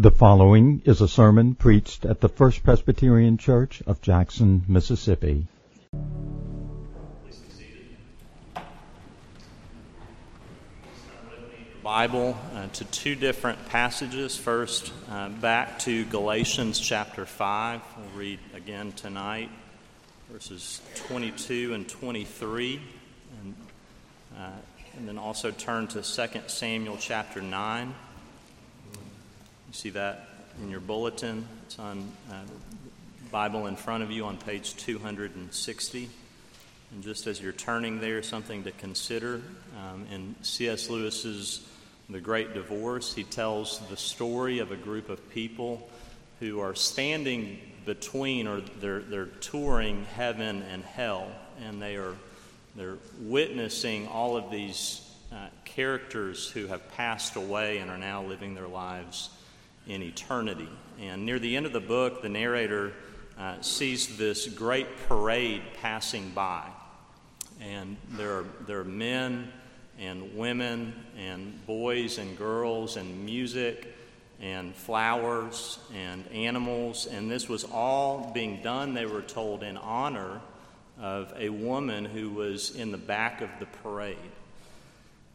The following is a sermon preached at the First Presbyterian Church of Jackson, Mississippi. Bible uh, to two different passages. First, uh, back to Galatians chapter 5. We'll read again tonight, verses 22 and 23. And, uh, and then also turn to 2 Samuel chapter 9. You see that in your bulletin. It's on uh, Bible in front of you on page 260. And just as you're turning there, something to consider. Um, in C.S. Lewis's The Great Divorce, he tells the story of a group of people who are standing between, or they're, they're touring heaven and hell, and they are they're witnessing all of these uh, characters who have passed away and are now living their lives in eternity. And near the end of the book, the narrator uh, sees this great parade passing by. And there are, there are men and women and boys and girls and music and flowers and animals. And this was all being done, they were told, in honor of a woman who was in the back of the parade.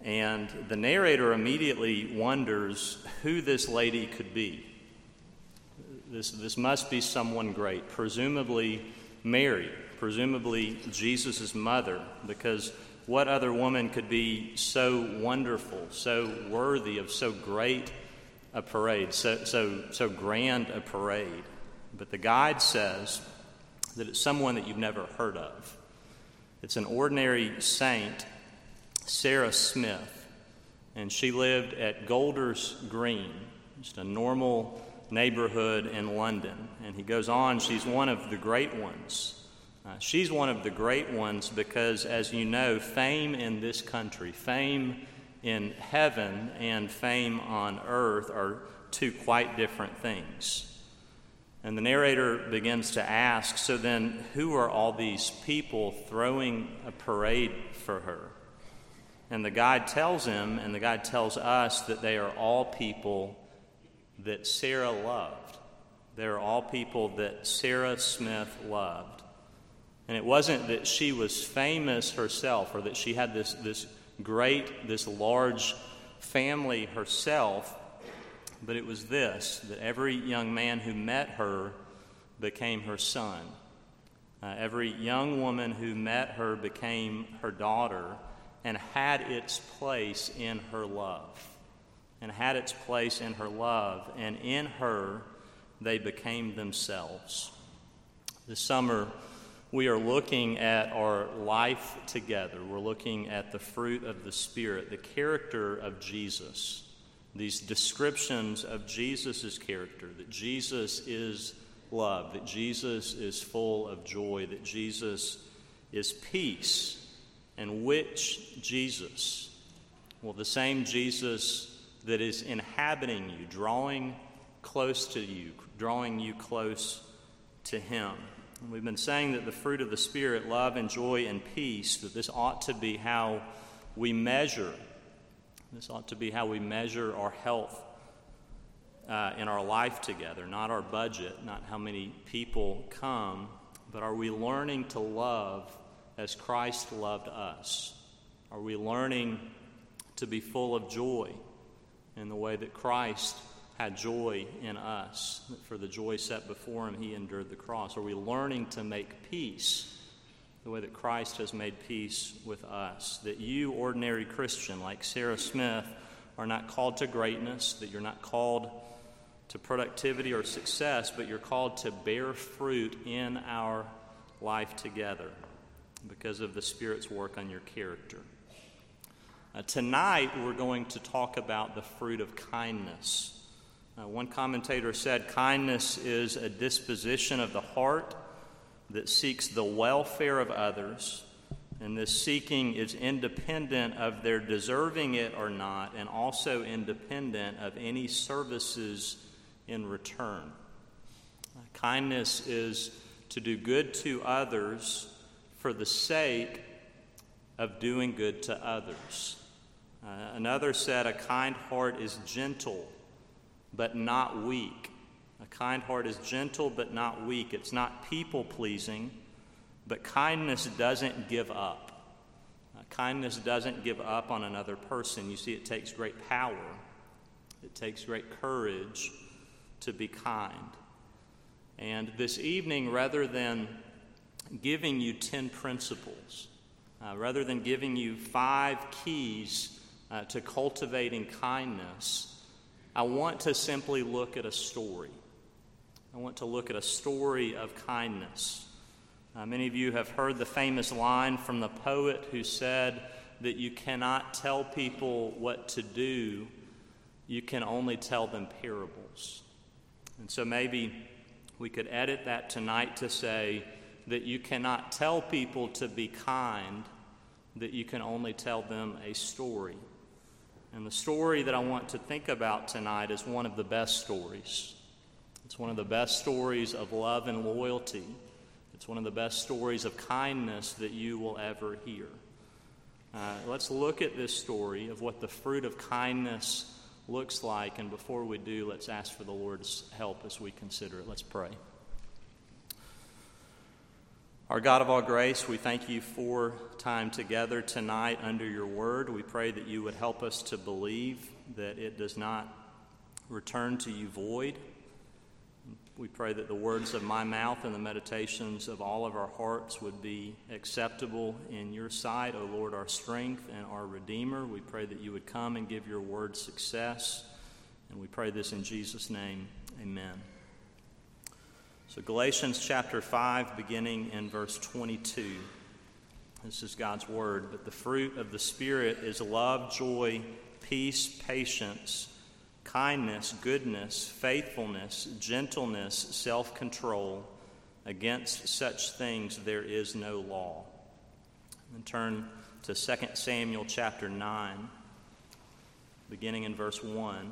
And the narrator immediately wonders who this lady could be. This, this must be someone great, presumably Mary, presumably Jesus' mother, because what other woman could be so wonderful, so worthy of so great a parade, so, so, so grand a parade? But the guide says that it's someone that you've never heard of. It's an ordinary saint Sarah Smith, and she lived at Golders Green, just a normal neighborhood in London. And he goes on, she's one of the great ones. Uh, she's one of the great ones because, as you know, fame in this country, fame in heaven, and fame on earth are two quite different things. And the narrator begins to ask so then, who are all these people throwing a parade for her? And the guide tells him, and the guide tells us, that they are all people that Sarah loved. They're all people that Sarah Smith loved. And it wasn't that she was famous herself or that she had this, this great, this large family herself, but it was this that every young man who met her became her son. Uh, every young woman who met her became her daughter and had its place in her love. And had its place in her love. And in her, they became themselves. This summer, we are looking at our life together. We're looking at the fruit of the Spirit, the character of Jesus, these descriptions of Jesus' character that Jesus is love, that Jesus is full of joy, that Jesus is peace, and which Jesus? Well, the same Jesus that is inhabiting you, drawing close to you, drawing you close to Him. And we've been saying that the fruit of the Spirit, love and joy and peace, that this ought to be how we measure. This ought to be how we measure our health uh, in our life together, not our budget, not how many people come, but are we learning to love as Christ loved us? Are we learning to be full of joy in the way that Christ had joy in us? For the joy set before him, he endured the cross. Are we learning to make peace the way that Christ has made peace with us? That you, ordinary Christian, like Sarah Smith, are not called to greatness, that you're not called to productivity or success, but you're called to bear fruit in our life together because of the Spirit's work on your character. Uh, tonight, we're going to talk about the fruit of kindness. Uh, one commentator said kindness is a disposition of the heart that seeks the welfare of others, and this seeking is independent of their deserving it or not, and also independent of any services in return. Uh, kindness is to do good to others for the sake of doing good to others. Uh, another said, A kind heart is gentle but not weak. A kind heart is gentle, but not weak. It's not people pleasing, but kindness doesn't give up. Uh, kindness doesn't give up on another person. You see, it takes great power, it takes great courage to be kind. And this evening, rather than giving you 10 principles, uh, rather than giving you five keys uh, to cultivating kindness, I want to simply look at a story. I want to look at a story of kindness. Uh, many of you have heard the famous line from the poet who said that you cannot tell people what to do, you can only tell them parables. And so maybe we could edit that tonight to say that you cannot tell people to be kind, that you can only tell them a story. And the story that I want to think about tonight is one of the best stories. It's one of the best stories of love and loyalty. It's one of the best stories of kindness that you will ever hear. Uh, let's look at this story of what the fruit of kindness looks like. And before we do, let's ask for the Lord's help as we consider it. Let's pray. Our God of all grace, we thank you for time together tonight under your word. We pray that you would help us to believe that it does not return to you void. We pray that the words of my mouth and the meditations of all of our hearts would be acceptable in your sight, O Lord, our strength and our Redeemer. We pray that you would come and give your word success. And we pray this in Jesus' name. Amen. So, Galatians chapter 5, beginning in verse 22. This is God's word. But the fruit of the Spirit is love, joy, peace, patience, kindness, goodness, faithfulness, gentleness, self control. Against such things there is no law. And turn to 2 Samuel chapter 9, beginning in verse 1.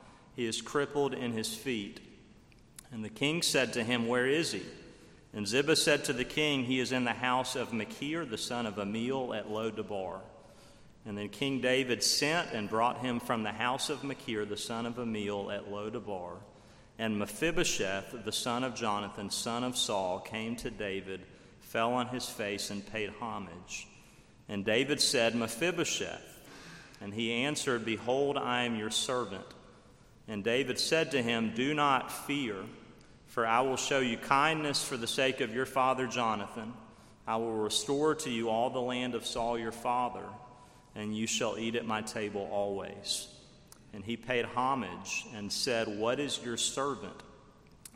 he is crippled in his feet. And the king said to him, Where is he? And Ziba said to the king, He is in the house of Machir, the son of Ammiel, at Lo-debar. And then King David sent and brought him from the house of Machir, the son of Ammiel, at Lo-debar. And Mephibosheth, the son of Jonathan, son of Saul, came to David, fell on his face, and paid homage. And David said, Mephibosheth. And he answered, Behold, I am your servant. And David said to him, Do not fear, for I will show you kindness for the sake of your father Jonathan. I will restore to you all the land of Saul your father, and you shall eat at my table always. And he paid homage and said, What is your servant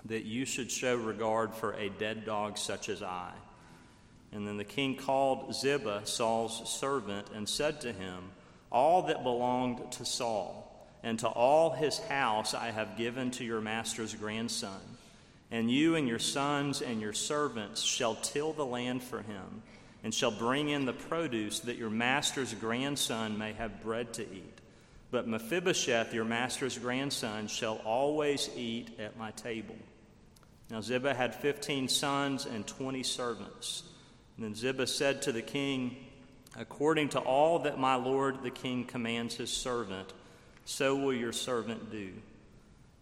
that you should show regard for a dead dog such as I? And then the king called Ziba, Saul's servant, and said to him, All that belonged to Saul, and to all his house I have given to your master's grandson. And you and your sons and your servants shall till the land for him, and shall bring in the produce that your master's grandson may have bread to eat. But Mephibosheth, your master's grandson, shall always eat at my table. Now Ziba had fifteen sons and twenty servants. And then Ziba said to the king, According to all that my lord the king commands his servant, so will your servant do.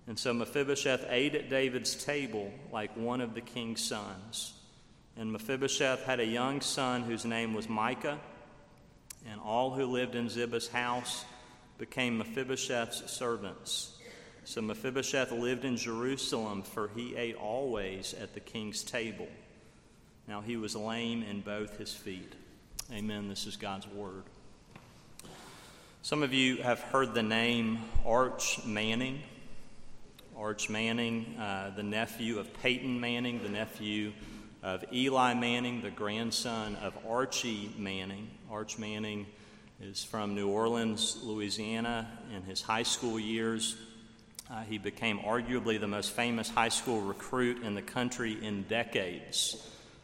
And so Mephibosheth ate at David's table like one of the king's sons. And Mephibosheth had a young son whose name was Micah, and all who lived in Ziba's house became Mephibosheth's servants. So Mephibosheth lived in Jerusalem, for he ate always at the king's table. Now he was lame in both his feet. Amen. This is God's word. Some of you have heard the name Arch Manning. Arch Manning, uh, the nephew of Peyton Manning, the nephew of Eli Manning, the grandson of Archie Manning. Arch Manning is from New Orleans, Louisiana. In his high school years, Uh, he became arguably the most famous high school recruit in the country in decades.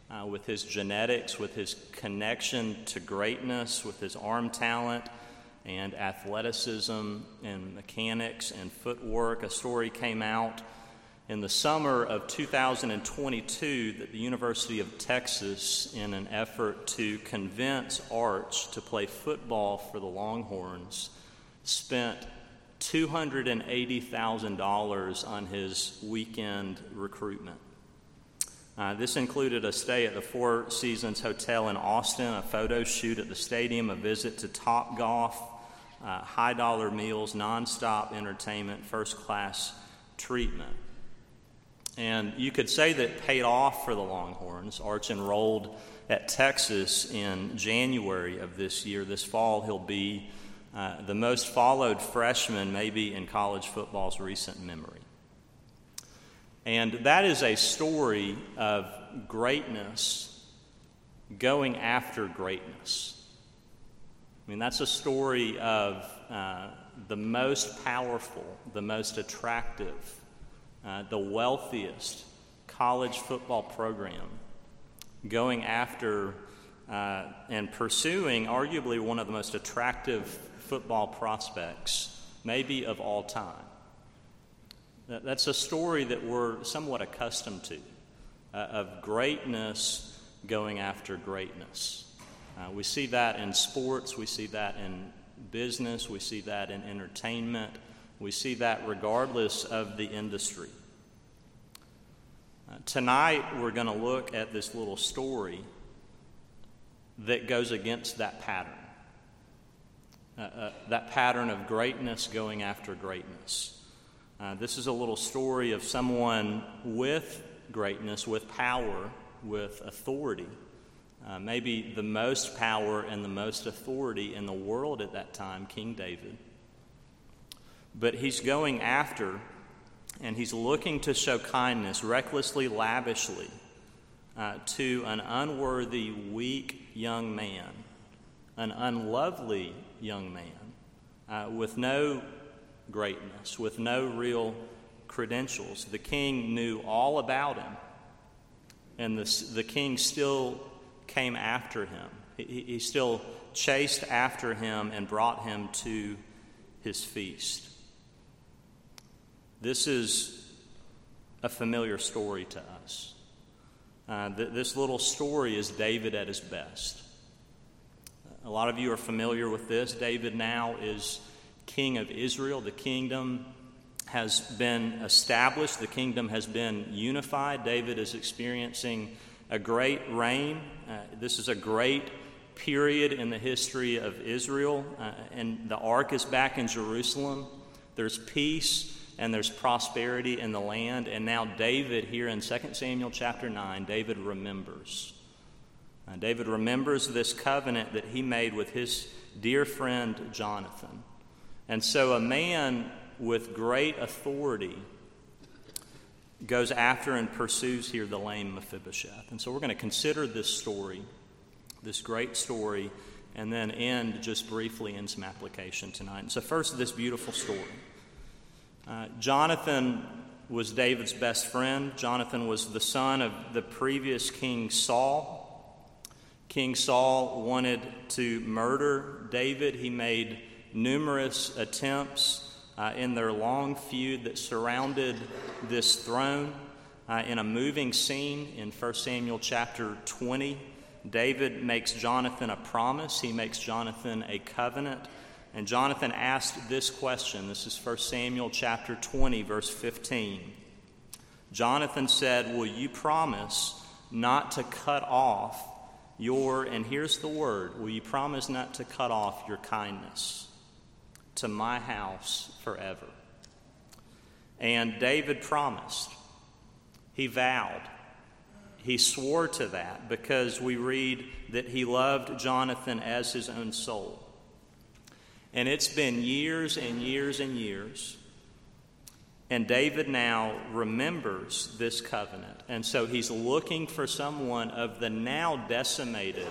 Uh, with his genetics, with his connection to greatness, with his arm talent and athleticism and mechanics and footwork. A story came out in the summer of 2022 that the University of Texas, in an effort to convince Arch to play football for the Longhorns, spent $280,000 on his weekend recruitment. Uh, this included a stay at the Four Seasons Hotel in Austin, a photo shoot at the stadium, a visit to Top Golf, uh, high dollar meals, nonstop entertainment, first class treatment. And you could say that it paid off for the Longhorns. Arch enrolled at Texas in January of this year. This fall, he'll be uh, the most followed freshman, maybe in college football's recent memory. And that is a story of greatness going after greatness. I mean, that's a story of uh, the most powerful, the most attractive, uh, the wealthiest college football program, going after uh, and pursuing arguably one of the most attractive football prospects, maybe of all time. That's a story that we're somewhat accustomed to uh, of greatness going after greatness. Uh, we see that in sports, we see that in business, we see that in entertainment, we see that regardless of the industry. Uh, tonight, we're going to look at this little story that goes against that pattern. Uh, uh, that pattern of greatness going after greatness. Uh, this is a little story of someone with greatness, with power, with authority. Uh, maybe the most power and the most authority in the world at that time, King David. But he's going after and he's looking to show kindness recklessly, lavishly uh, to an unworthy, weak young man, an unlovely young man uh, with no greatness, with no real credentials. The king knew all about him, and the, the king still came after him. He, he still chased after him and brought him to his feast. This is a familiar story to us. Uh, th- this little story is David at his best. A lot of you are familiar with this. David now is king of Israel. The kingdom has been established, the kingdom has been unified. David is experiencing a great reign. Uh, this is a great period in the history of Israel, uh, and the ark is back in Jerusalem. There's peace and there's prosperity in the land. And now, David, here in 2 Samuel chapter 9, David remembers. Uh, David remembers this covenant that he made with his dear friend Jonathan. And so, a man with great authority goes after and pursues here the lame Mephibosheth. And so, we're going to consider this story, this great story, and then end just briefly in some application tonight. And so, first, this beautiful story. Uh, Jonathan was David's best friend. Jonathan was the son of the previous king Saul. King Saul wanted to murder David. He made numerous attempts uh, in their long feud that surrounded this throne. Uh, in a moving scene in 1 Samuel chapter 20, David makes Jonathan a promise, he makes Jonathan a covenant. And Jonathan asked this question. This is 1 Samuel chapter 20, verse 15. Jonathan said, Will you promise not to cut off your, and here's the word, will you promise not to cut off your kindness to my house forever? And David promised. He vowed. He swore to that because we read that he loved Jonathan as his own soul. And it's been years and years and years. And David now remembers this covenant. And so he's looking for someone of the now decimated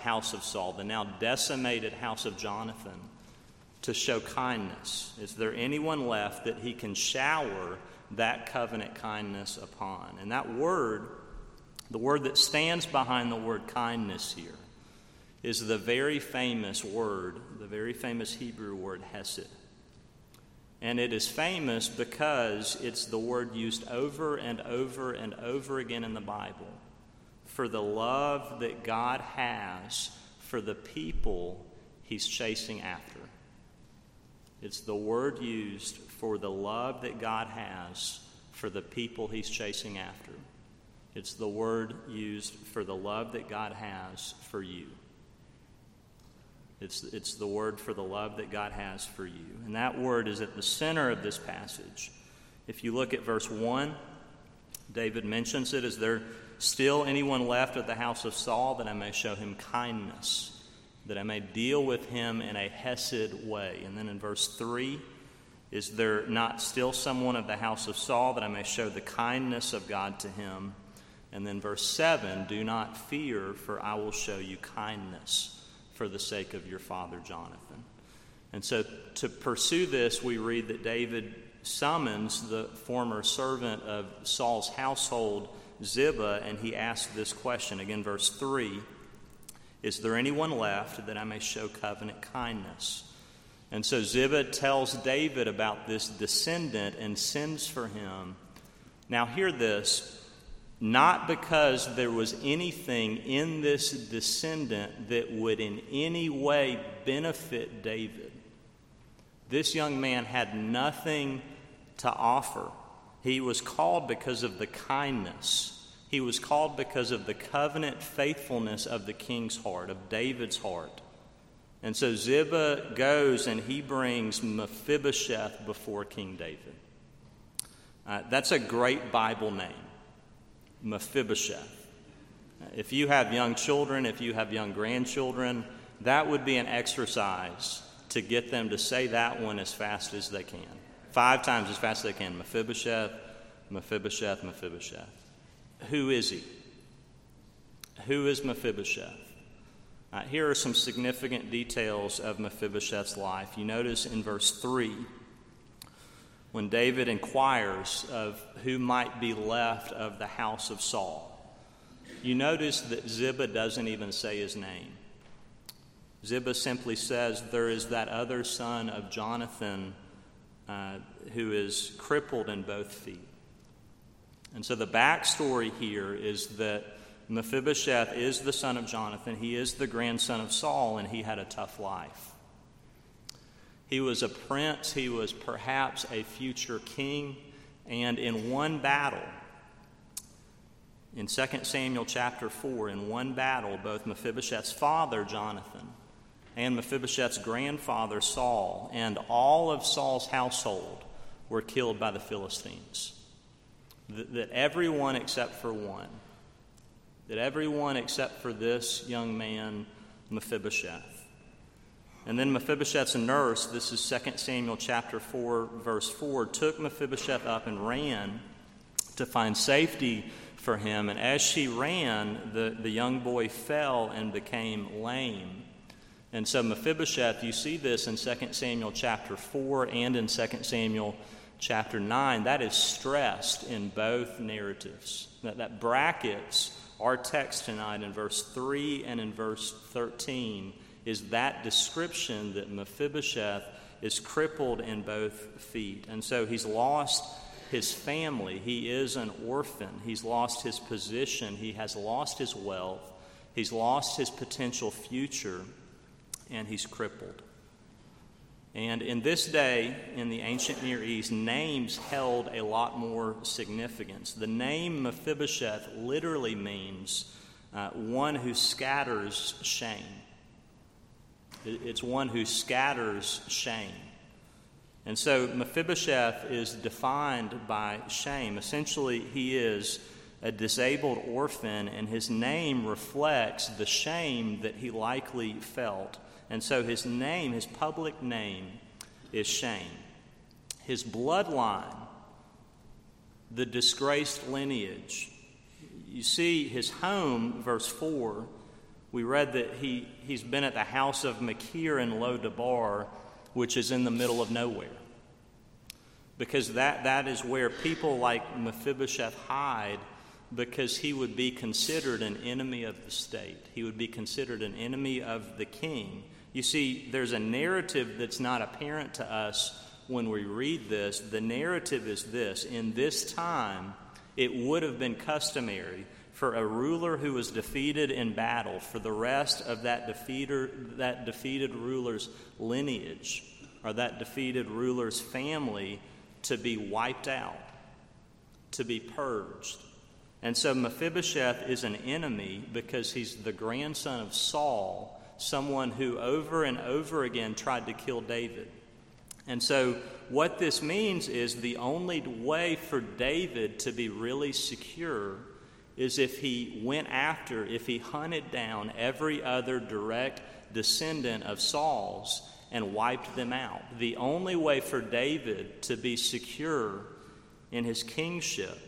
house of Saul, the now decimated house of Jonathan, to show kindness? Is there anyone left that he can shower that covenant kindness upon? And that word, the word that stands behind the word kindness here, is the very famous word, the very famous Hebrew word hesed. And it is famous because it's the word used over and over and over again in the Bible for the love that God has for the people he's chasing after. It's the word used for the love that God has for the people he's chasing after. It's the word used for the love that God has for you. It's, it's the word for the love that God has for you. And that word is at the center of this passage. If you look at verse 1, David mentions it Is there still anyone left of the house of Saul that I may show him kindness, that I may deal with him in a Hesed way. And then in verse 3, is there not still someone of the house of Saul that I may show the kindness of God to him? And then verse 7 Do not fear, for I will show you kindness for the sake of your father Jonathan. And so to pursue this, we read that David summons the former servant of Saul's household, Ziba, and he asks this question. Again, verse 3 Is there anyone left that I may show covenant kindness? And so Ziba tells David about this descendant and sends for him. Now, hear this not because there was anything in this descendant that would in any way benefit David. This young man had nothing to offer. He was called because of the kindness. He was called because of the covenant faithfulness of the king's heart, of David's heart. And so Ziba goes and he brings Mephibosheth before King David. Uh, that's a great Bible name. Mephibosheth. If you have young children, if you have young grandchildren, that would be an exercise to get them to say that one as fast as they can. Five times as fast as they can. Mephibosheth, Mephibosheth, Mephibosheth. Who is he? Who is Mephibosheth? Uh, here are some significant details of Mephibosheth's life. You notice in verse 3 when David inquires of who might be left of the house of Saul. You notice that Ziba doesn't even say his name. Ziba simply says, There is that other son of Jonathan uh, who is crippled in both feet. And so the backstory here is that Mephibosheth is the son of Jonathan, he is the grandson of Saul, and he had a tough life. He was a prince, he was perhaps a future king, and in one battle, in 2 Samuel chapter 4, in one battle, both Mephibosheth's father, Jonathan, and Mephibosheth's grandfather, Saul, and all of Saul's household were killed by the Philistines. That, that everyone except for one, that everyone except for this young man, Mephibosheth, and then Mephibosheth's nurse, this is 2 Samuel chapter 4, verse 4, took Mephibosheth up and ran to find safety for him. And as she ran, the, the young boy fell and became lame. And so Mephibosheth, you see this in 2 Samuel chapter 4 and in 2 Samuel chapter 9. That is stressed in both narratives. That, that brackets our text tonight in verse 3 and in verse 13 is that description that Mephibosheth is crippled in both feet. And so he's lost his family. He is an orphan. He's lost his position. He has lost his wealth. He's lost his potential future. And he's crippled. And in this day, in the ancient Near East, names held a lot more significance. The name Mephibosheth literally means uh, one who scatters shame. It's one who scatters shame. And so Mephibosheth is defined by shame. Essentially, he is a disabled orphan, and his name reflects the shame that he likely felt. And so his name, his public name, is shame. His bloodline, the disgraced lineage. You see, his home, verse 4, we read that he, he's been at the house of Machir in Lo-debar, which is in the middle of nowhere. Because that, that is where people like Mephibosheth hide because he would be considered an enemy of the state. He would be considered an enemy of the king. You see, there's a narrative that's not apparent to us when we read this. The narrative is this In this time, it would have been customary for a ruler who was defeated in battle, for the rest of that, defeater, that defeated ruler's lineage or that defeated ruler's family to be wiped out, to be purged. And so Mephibosheth is an enemy because he's the grandson of Saul, someone who over and over again tried to kill David. And so, what this means is the only way for David to be really secure is if he went after, if he hunted down every other direct descendant of Saul's and wiped them out. The only way for David to be secure in his kingship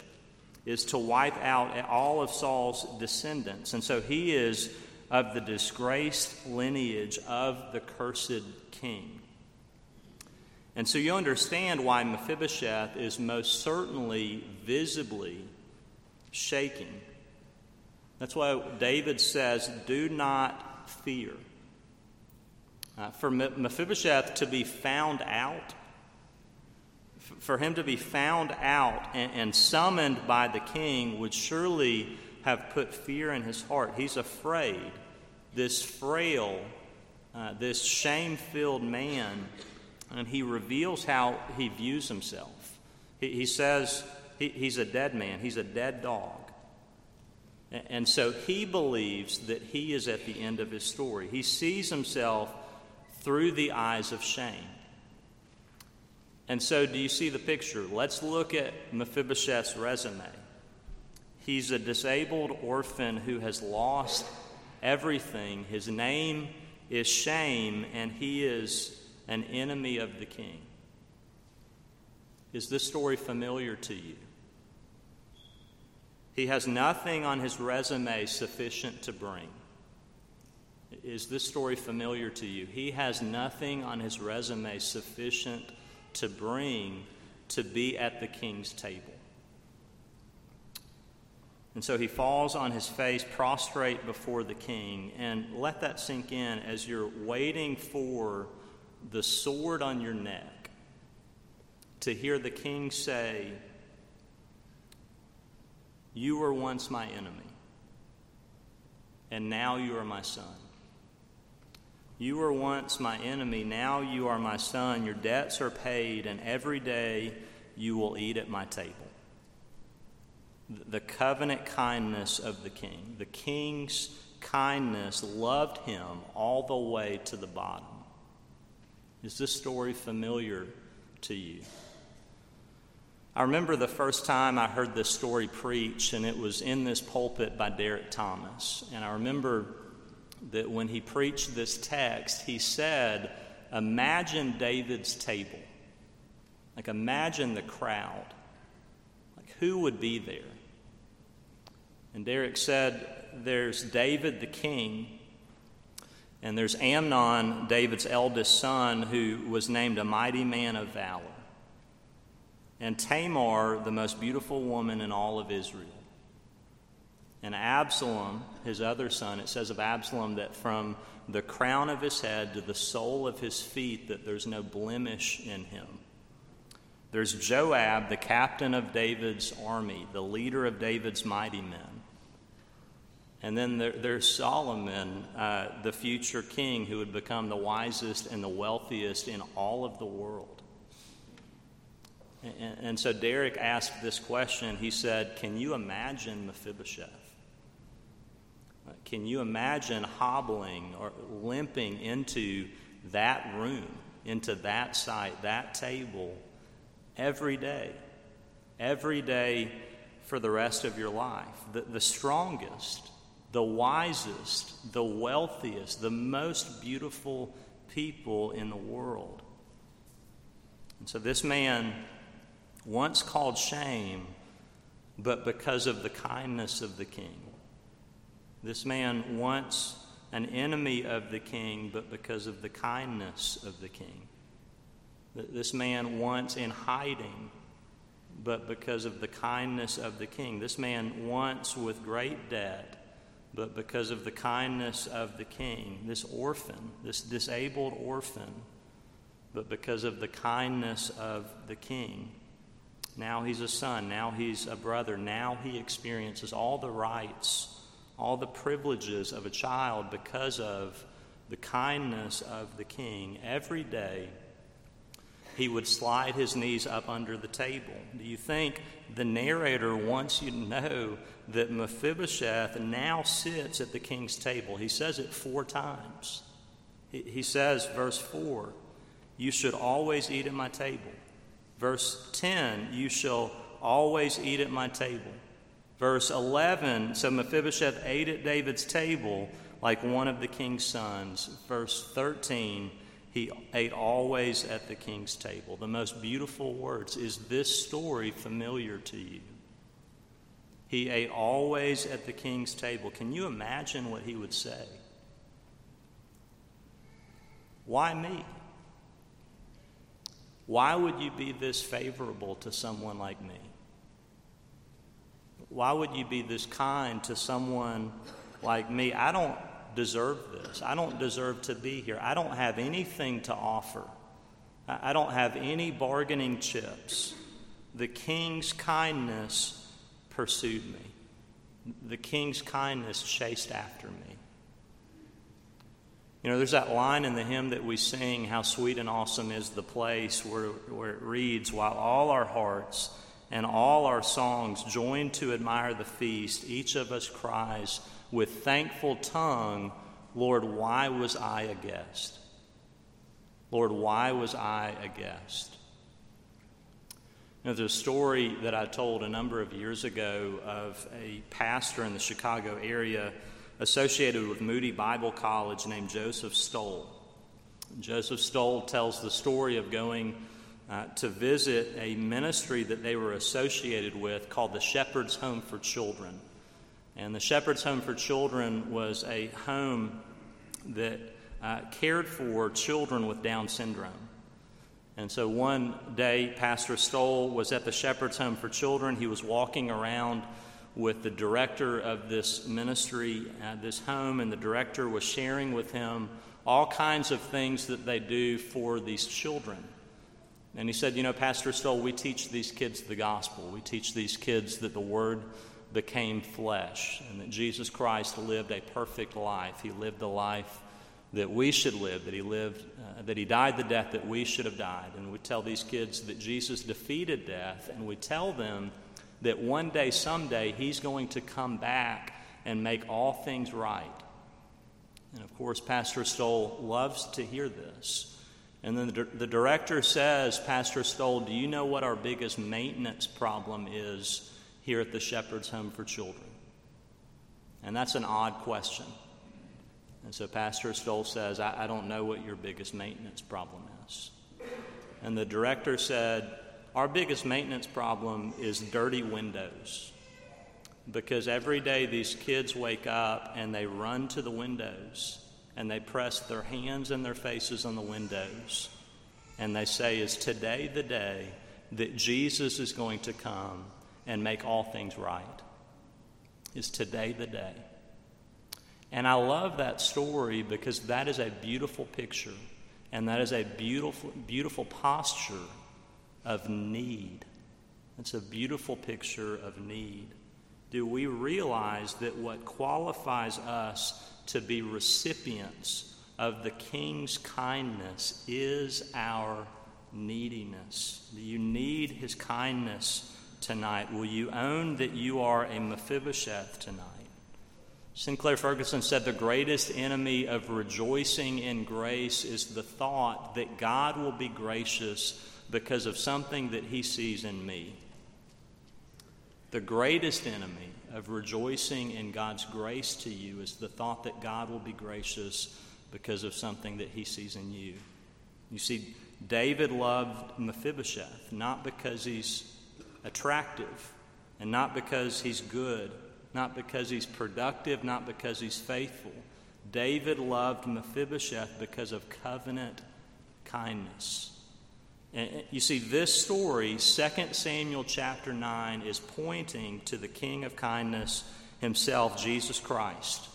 is to wipe out all of Saul's descendants. And so he is of the disgraced lineage of the cursed king. And so you understand why Mephibosheth is most certainly visibly shaking. That's why David says, Do not fear. Uh, for Mephibosheth to be found out, for him to be found out and, and summoned by the king would surely have put fear in his heart. He's afraid. This frail, uh, this shame filled man, and he reveals how he views himself. He, he says he, he's a dead man, he's a dead dog. And so he believes that he is at the end of his story. He sees himself through the eyes of shame. And so, do you see the picture? Let's look at Mephibosheth's resume. He's a disabled orphan who has lost everything. His name is shame, and he is an enemy of the king. Is this story familiar to you? He has nothing on his resume sufficient to bring. Is this story familiar to you? He has nothing on his resume sufficient to bring to be at the king's table. And so he falls on his face, prostrate before the king. And let that sink in as you're waiting for the sword on your neck to hear the king say, you were once my enemy, and now you are my son. You were once my enemy, now you are my son. Your debts are paid, and every day you will eat at my table. The covenant kindness of the king. The king's kindness loved him all the way to the bottom. Is this story familiar to you? I remember the first time I heard this story preached, and it was in this pulpit by Derek Thomas. And I remember that when he preached this text, he said, Imagine David's table. Like, imagine the crowd. Like, who would be there? And Derek said, There's David the king, and there's Amnon, David's eldest son, who was named a mighty man of valor and Tamar, the most beautiful woman in all of Israel. And Absalom, his other son, it says of Absalom that from the crown of his head to the sole of his feet, that there's no blemish in him. There's Joab, the captain of David's army, the leader of David's mighty men. And then there, there's Solomon, uh, the future king who would become the wisest and the wealthiest in all of the world. And, and so Derek asked this question. He said, Can you imagine Mephibosheth? Can you imagine hobbling or limping into that room, into that site, that table every day? Every day for the rest of your life. The, the strongest, the wisest, the wealthiest, the most beautiful people in the world. And so this man once called shame, but because of the kindness of the king. This man once an enemy of the king, but because of the kindness of the king. This man once in hiding, but because of the kindness of the king. This man once with great debt, but because of the kindness of the king. This orphan, this disabled orphan, but because of the kindness of the king. Now he's a son. Now he's a brother. Now he experiences all the rights, all the privileges of a child because of the kindness of the king. Every day, he would slide his knees up under the table. Do you think the narrator wants you to know that Mephibosheth now sits at the king's table? He says it four times. He says, verse 4, You should always eat at my table. Verse 10, You shall always eat at my table. Verse 11, so Mephibosheth ate at David's table like one of the king's sons. Verse 13, he ate always at the king's table. The most beautiful words. Is this story familiar to you? He ate always at the king's table. Can you imagine what he would say? Why me? Why would you be this favorable to someone like me? Why would you be this kind to someone like me? I don't deserve this. I don't deserve to be here. I don't have anything to offer. I don't have any bargaining chips. The king's kindness pursued me, the king's kindness chased after me. You know, there's that line in the hymn that we sing, How Sweet and Awesome is the Place, where, where it reads, While all our hearts and all our songs join to admire the feast, each of us cries, with thankful tongue, Lord, why was I a guest? Lord, why was I a guest? There's a story that I told a number of years ago of a pastor in the Chicago area associated with Moody Bible College named Joseph Stowell. Joseph Stowell tells the story of going uh, to visit a ministry that they were associated with called the Shepherd's Home for Children. And the Shepherd's Home for Children was a home that uh, cared for children with Down syndrome. And so one day, Pastor Stowell was at the Shepherd's Home for Children. He was walking around with the director of this ministry at this home, and the director was sharing with him all kinds of things that they do for these children. And he said, You know, Pastor Stowell, we teach these kids the gospel. We teach these kids that the Word became flesh and that Jesus Christ lived a perfect life. He lived the life that we should live, that he lived, uh, that he died the death that we should have died. And we tell these kids that Jesus defeated death, and we tell them that one day, someday, he's going to come back and make all things right. And of course, Pastor Stowell loves to hear this. And then the, the director says, Pastor Stowell, do you know what our biggest maintenance problem is here at the Shepherd's Home for Children? And that's an odd question. And so Pastor Stowell says, I, I don't know what your biggest maintenance problem is. And the director said, Our biggest maintenance problem is dirty windows. Because every day these kids wake up and they run to the windows and they press their hands and their faces on the windows. And they say, Is today the day that Jesus is going to come and make all things right. Is today the day? And I love that story because that is a beautiful picture and that is a beautiful, beautiful posture of need. It's a beautiful picture of need. Do we realize that what qualifies us to be recipients of the King's kindness is our neediness? Do you need His kindness? Tonight? Will you own that you are a Mephibosheth tonight? Sinclair Ferguson said the greatest enemy of rejoicing in grace is the thought that God will be gracious because of something that he sees in me. The greatest enemy of rejoicing in God's grace to you is the thought that God will be gracious because of something that he sees in you. You see, David loved Mephibosheth not because he's attractive, and not because he's good, not because he's productive, not because he's faithful. David loved Mephibosheth because of covenant kindness. And you see, this story, 2 Samuel chapter 9, is pointing to the King of kindness himself, Jesus Christ.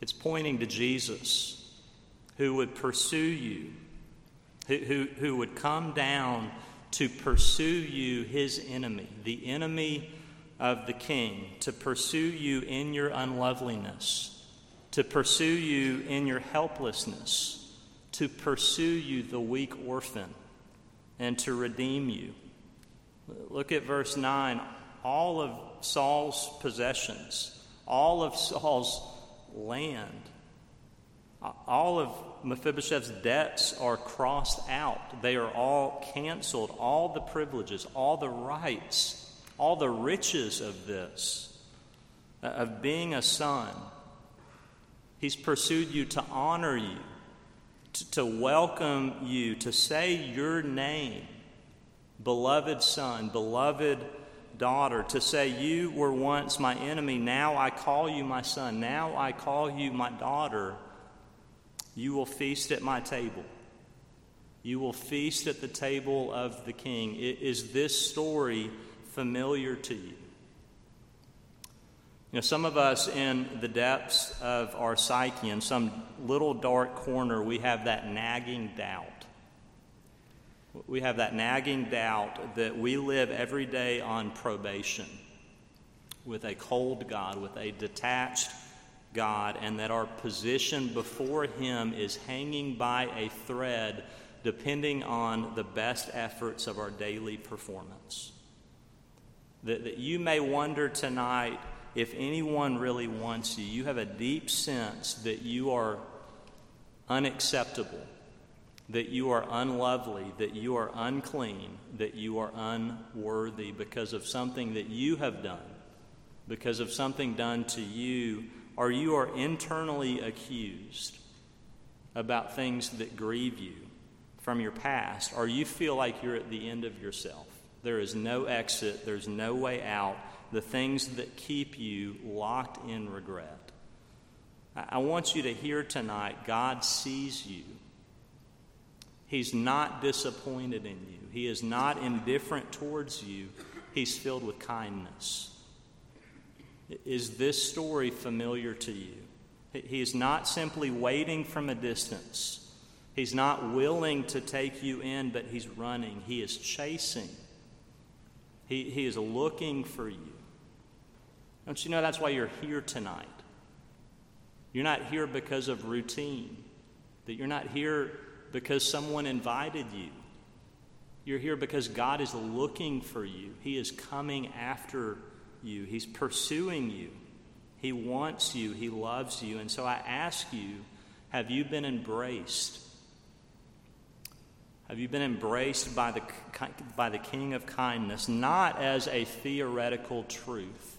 It's pointing to Jesus, who would pursue you, who, who, who would come down to pursue you, his enemy, the enemy of the king, to pursue you in your unloveliness, to pursue you in your helplessness, to pursue you, the weak orphan, and to redeem you. Look at verse 9. All of Saul's possessions, all of Saul's land, all of Mephibosheth's debts are crossed out. They are all canceled. All the privileges, all the rights, all the riches of this, uh, of being a son. He's pursued you to honor you, to, to welcome you, to say your name, beloved son, beloved daughter, to say, You were once my enemy, now I call you my son, now I call you my daughter. You will feast at my table. You will feast at the table of the king. Is this story familiar to you? You know, some of us in the depths of our psyche, in some little dark corner, we have that nagging doubt. We have that nagging doubt that we live every day on probation with a cold God, with a detached God and that our position before Him is hanging by a thread depending on the best efforts of our daily performance. That, that you may wonder tonight if anyone really wants you. You have a deep sense that you are unacceptable, that you are unlovely, that you are unclean, that you are unworthy because of something that you have done, because of something done to you or you are internally accused about things that grieve you from your past, or you feel like you're at the end of yourself. There is no exit, there's no way out, the things that keep you locked in regret. I want you to hear tonight God sees you. He's not disappointed in you, He is not indifferent towards you, He's filled with kindness. Is this story familiar to you? He is not simply waiting from a distance. He's not willing to take you in, but he's running. He is chasing. He, he is looking for you. Don't you know that's why you're here tonight? You're not here because of routine, that you're not here because someone invited you. You're here because God is looking for you, He is coming after you, He's pursuing you. He wants you, He loves you. And so I ask you have you been embraced? Have you been embraced by the, by the King of kindness, not as a theoretical truth?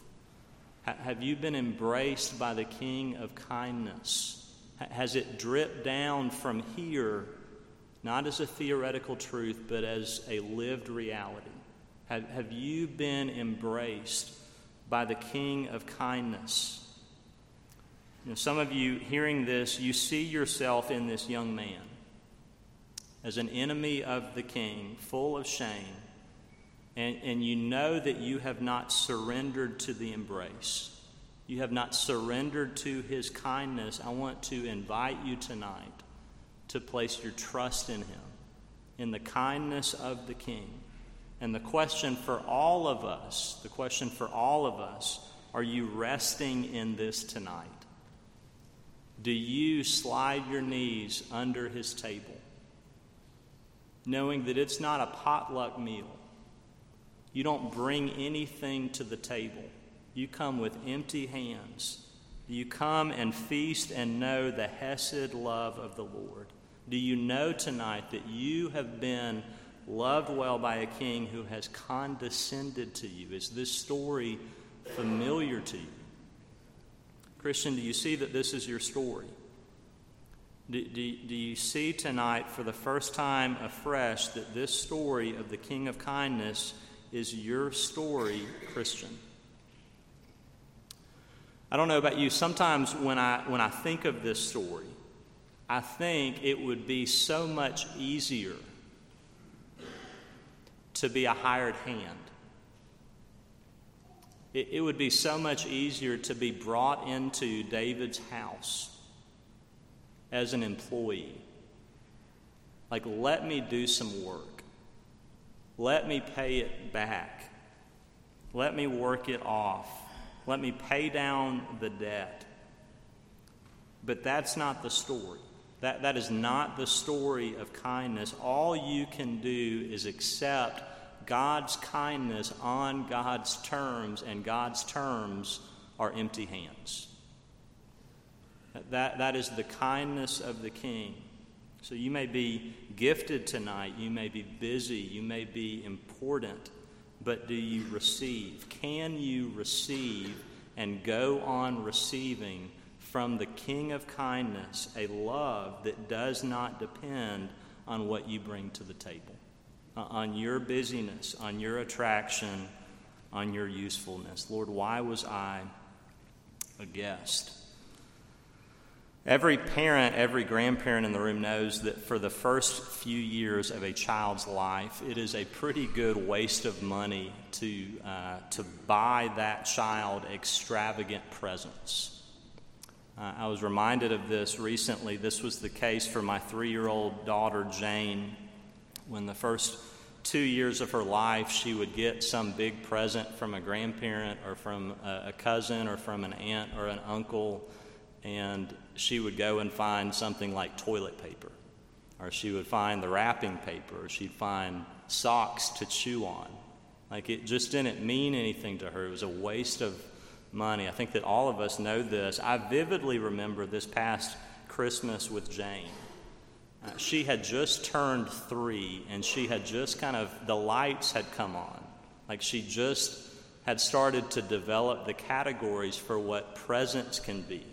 Have you been embraced by the King of kindness? Has it dripped down from here, not as a theoretical truth, but as a lived reality? Have, have you been embraced by the King of kindness. You know, some of you hearing this, you see yourself in this young man as an enemy of the king, full of shame, and, and you know that you have not surrendered to the embrace. You have not surrendered to his kindness. I want to invite you tonight to place your trust in him, in the kindness of the king. And the question for all of us, the question for all of us, are you resting in this tonight? Do you slide your knees under his table, knowing that it's not a potluck meal? You don't bring anything to the table. You come with empty hands. You come and feast and know the Hesed love of the Lord. Do you know tonight that you have been loved well by a king who has condescended to you? Is this story familiar to you? Christian, do you see that this is your story? Do, do, do, you see tonight for the first time afresh that this story of the King of Kindness is your story, Christian? I don't know about you. Sometimes when I, when I think of this story, I think it would be so much easier to be a hired hand. It, it would be so much easier to be brought into David's house as an employee. Like, let me do some work. Let me pay it back. Let me work it off. Let me pay down the debt. But that's not the story. That, that is not the story of kindness. All you can do is accept God's kindness on God's terms, and God's terms are empty hands. That, that is the kindness of the King. So you may be gifted tonight, you may be busy, you may be important, but do you receive? Can you receive and go on receiving from the King of kindness a love that does not depend on what you bring to the table? Uh, on your busyness, on your attraction, on your usefulness. Lord, why was I a guest? Every parent, every grandparent in the room knows that for the first few years of a child's life, it is a pretty good waste of money to, uh, to buy that child extravagant presents. Uh, I was reminded of this recently. This was the case for my three year old daughter, Jane when the first two years of her life she would get some big present from a grandparent or from a, cousin or from an aunt or an uncle, and she would go and find something like toilet paper, or she would find the wrapping paper, or she'd find socks to chew on. Like it just didn't mean anything to her. It was a waste of money. I think that all of us know this. I vividly remember this past Christmas with Jane. Uh, she had just turned three and she had just kind of, the lights had come on. Like she just had started to develop the categories for what presents can be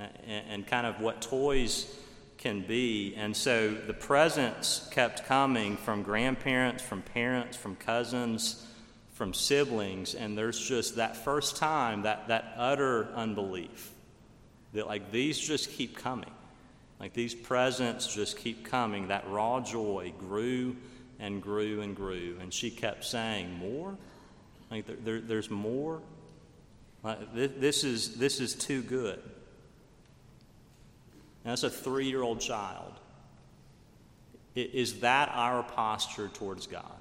uh, and, and kind of what toys can be. And so the presents kept coming from grandparents, from parents, from cousins, from siblings. And there's just that first time, that, that utter unbelief that like these just keep coming. Like these presents just keep coming. That raw joy grew and grew and grew. And she kept saying, More? Like there, there, there's more? Like this, this, is, this is too good. Now, that's a three year old child. Is that our posture towards God?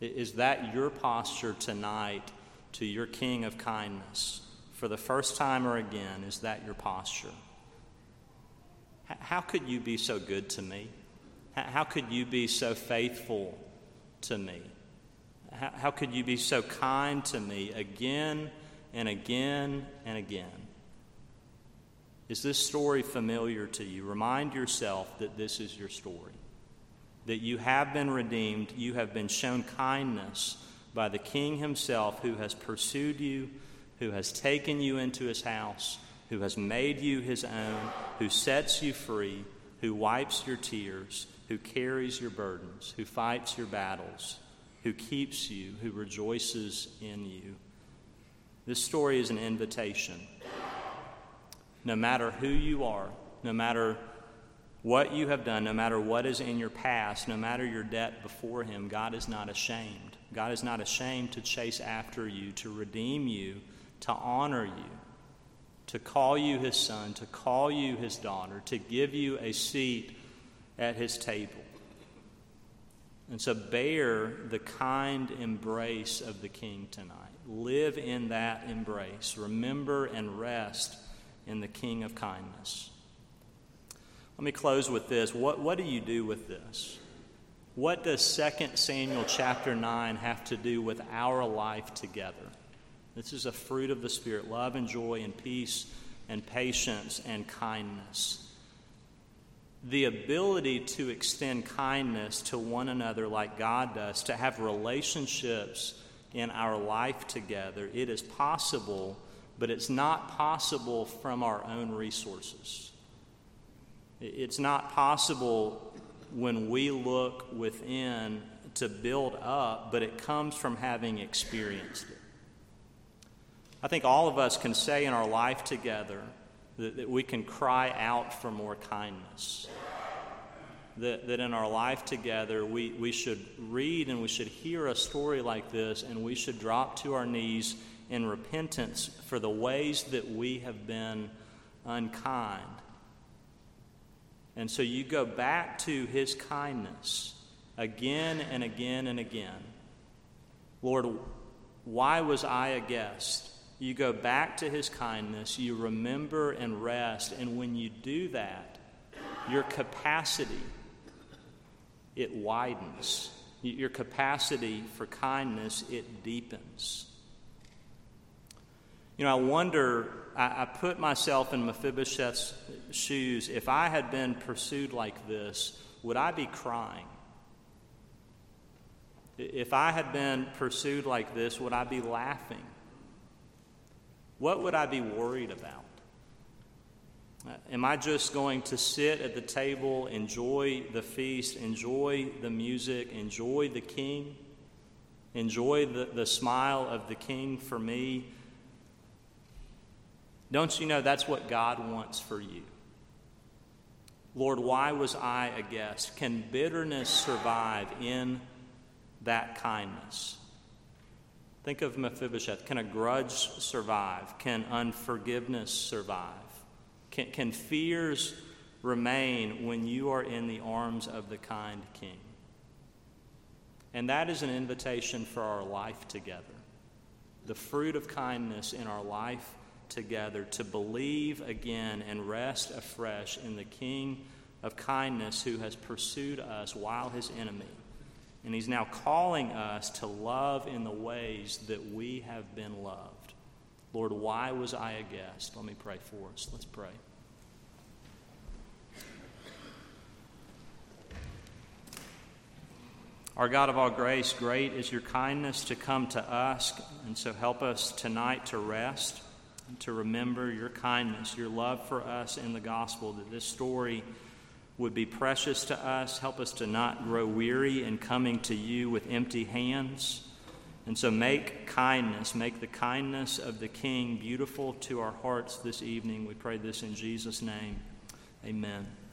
Is that your posture tonight to your King of kindness? For the first time or again, is that your posture? How could you be so good to me? How could you be so faithful to me? How could you be so kind to me again and again and again? Is this story familiar to you? Remind yourself that this is your story. That you have been redeemed, you have been shown kindness by the King Himself who has pursued you, who has taken you into His house, who has made you his own, who sets you free, who wipes your tears, who carries your burdens, who fights your battles, who keeps you, who rejoices in you. This story is an invitation. No matter who you are, no matter what you have done, no matter what is in your past, no matter your debt before Him, God is not ashamed. God is not ashamed to chase after you, to redeem you, to honor you to call you his son, to call you his daughter, to give you a seat at his table. And so bear the kind embrace of the king tonight. Live in that embrace. Remember and rest in the king of kindness. Let me close with this. What, what do you do with this? What does 2 Samuel chapter 9 have to do with our life together? This is a fruit of the Spirit love and joy and peace and patience and kindness. The ability to extend kindness to one another like God does, to have relationships in our life together, it is possible, but it's not possible from our own resources. It's not possible when we look within to build up, but it comes from having experienced it. I think all of us can say in our life together that, that we can cry out for more kindness. that, that in our life together we, we should read and we should hear a story like this and we should drop to our knees in repentance for the ways that we have been unkind. And so you go back to his kindness again and again and again. Lord, why was I a guest? You go back to his kindness, you remember and rest, and when you do that, your capacity it widens. Your capacity for kindness, it deepens. You know, I wonder, I, I, put myself in Mephibosheth's shoes. If I had been pursued like this, would I be crying? If I had been pursued like this, would I be laughing? What would I be worried about? Uh, am I just going to sit at the table, enjoy the feast, enjoy the music, enjoy the king, enjoy the, the smile of the king for me? Don't you know that's what God wants for you? Lord, why was I a guest? Can bitterness survive in that kindness? Think of Mephibosheth. Can a grudge survive? Can unforgiveness survive? Can, can fears remain when you are in the arms of the kind king? And that is an invitation for our life together. The fruit of kindness in our life together to believe again and rest afresh in the King of kindness who has pursued us while his enemy. And he's now calling us to love in the ways that we have been loved. Lord, why was I a guest? Let me pray for us. Let's pray. Our God of all grace, great is your kindness to come to us, and so help us tonight to rest, to remember your kindness, your love for us in the gospel, that this story would be precious to us. Help us to not grow weary in coming to you with empty hands. And so make kindness, make the kindness of the King beautiful to our hearts this evening. We pray this in Jesus' name. Amen.